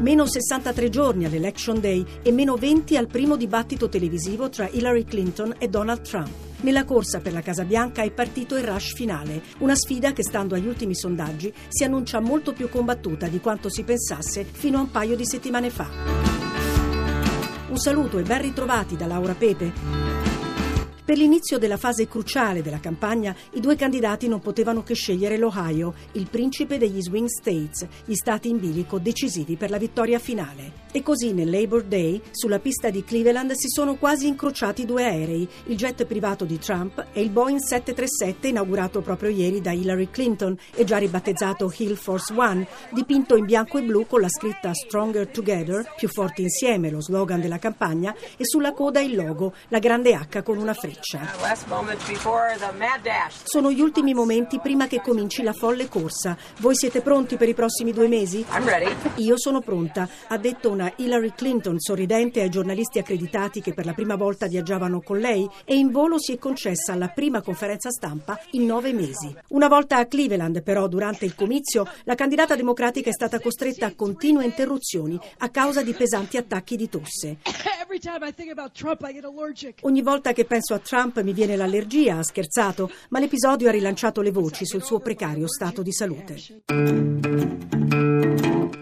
Meno 63 giorni all'Election Day e meno 20 al primo dibattito televisivo tra Hillary Clinton e Donald Trump. Nella corsa per la Casa Bianca è partito il rush finale, una sfida che stando agli ultimi sondaggi si annuncia molto più combattuta di quanto si pensasse fino a un paio di settimane fa. Un saluto e ben ritrovati da Laura Pepe. Per l'inizio della fase cruciale della campagna, i due candidati non potevano che scegliere l'Ohio, il principe degli swing states, gli stati in bilico decisivi per la vittoria finale. E così nel Labor Day, sulla pista di Cleveland, si sono quasi incrociati due aerei, il jet privato di Trump e il Boeing 737 inaugurato proprio ieri da Hillary Clinton e già ribattezzato Hill Force One, dipinto in bianco e blu con la scritta Stronger Together, più forti insieme, lo slogan della campagna, e sulla coda il logo, la grande H con una freccia freccia. Sono gli ultimi momenti prima che cominci la folle corsa. Voi siete pronti per i prossimi due mesi? Io sono pronta, ha detto una Hillary Clinton sorridente ai giornalisti accreditati che per la prima volta viaggiavano con lei e in volo si è concessa la prima conferenza stampa in nove mesi. Una volta a Cleveland, però, durante il comizio, la candidata democratica è stata costretta a continue interruzioni a causa di pesanti attacchi di tosse. Ogni volta che penso a Trump mi viene l'allergia, ha scherzato, ma l'episodio ha rilanciato le voci sul suo precario stato di salute.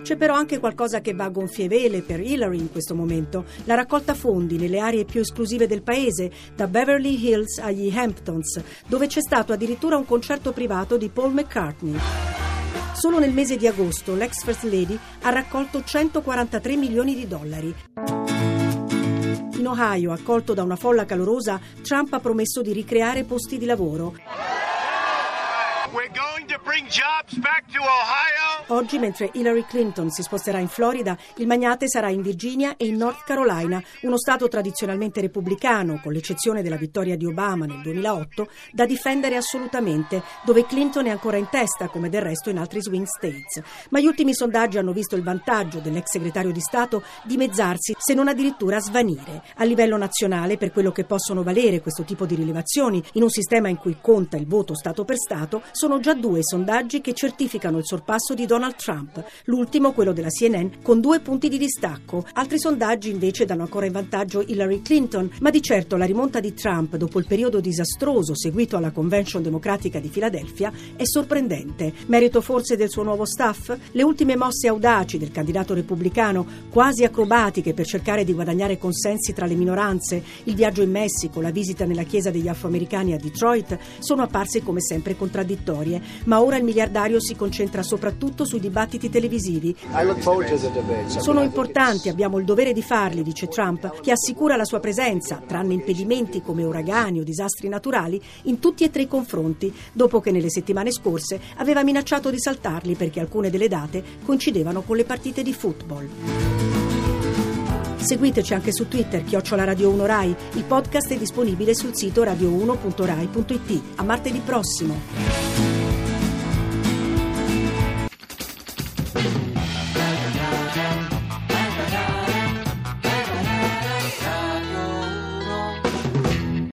C'è però anche qualcosa che va a gonfie vele per Hillary in questo momento, la raccolta fondi nelle aree più esclusive del paese, da Beverly Hills agli Hamptons, dove c'è stato addirittura un concerto privato di Paul McCartney. Solo nel mese di agosto l'ex First Lady ha raccolto 143 milioni di dollari. In Ohio, accolto da una folla calorosa, Trump ha promesso di ricreare posti di lavoro. We're going to bring jobs back to Ohio. Oggi, mentre Hillary Clinton si sposterà in Florida, il magnate sarà in Virginia e in North Carolina, uno stato tradizionalmente repubblicano, con l'eccezione della vittoria di Obama nel 2008, da difendere assolutamente, dove Clinton è ancora in testa, come del resto in altri swing states. Ma gli ultimi sondaggi hanno visto il vantaggio dell'ex segretario di Stato dimezzarsi, se non addirittura svanire. A livello nazionale, per quello che possono valere questo tipo di rilevazioni, in un sistema in cui conta il voto Stato per Stato, sono già due sondaggi che certificano il sorpasso di Donald Donald Trump, l'ultimo quello della CNN con due punti di distacco. Altri sondaggi invece danno ancora in vantaggio Hillary Clinton, ma di certo la rimonta di Trump dopo il periodo disastroso seguito alla Convention Democratica di Filadelfia è sorprendente. Merito forse del suo nuovo staff? Le ultime mosse audaci del candidato repubblicano, quasi acrobatiche per cercare di guadagnare consensi tra le minoranze, il viaggio in Messico, la visita nella chiesa degli afroamericani a Detroit, sono apparse come sempre contraddittorie, ma ora il miliardario si concentra soprattutto sui dibattiti televisivi. Sono importanti, abbiamo il dovere di farli, dice Trump, che assicura la sua presenza, tranne impedimenti come uragani o disastri naturali, in tutti e tre i confronti, dopo che nelle settimane scorse aveva minacciato di saltarli perché alcune delle date coincidevano con le partite di football. Seguiteci anche su Twitter, chiocciola Radio 1 Rai. Il podcast è disponibile sul sito radio1.rai.it. A martedì prossimo.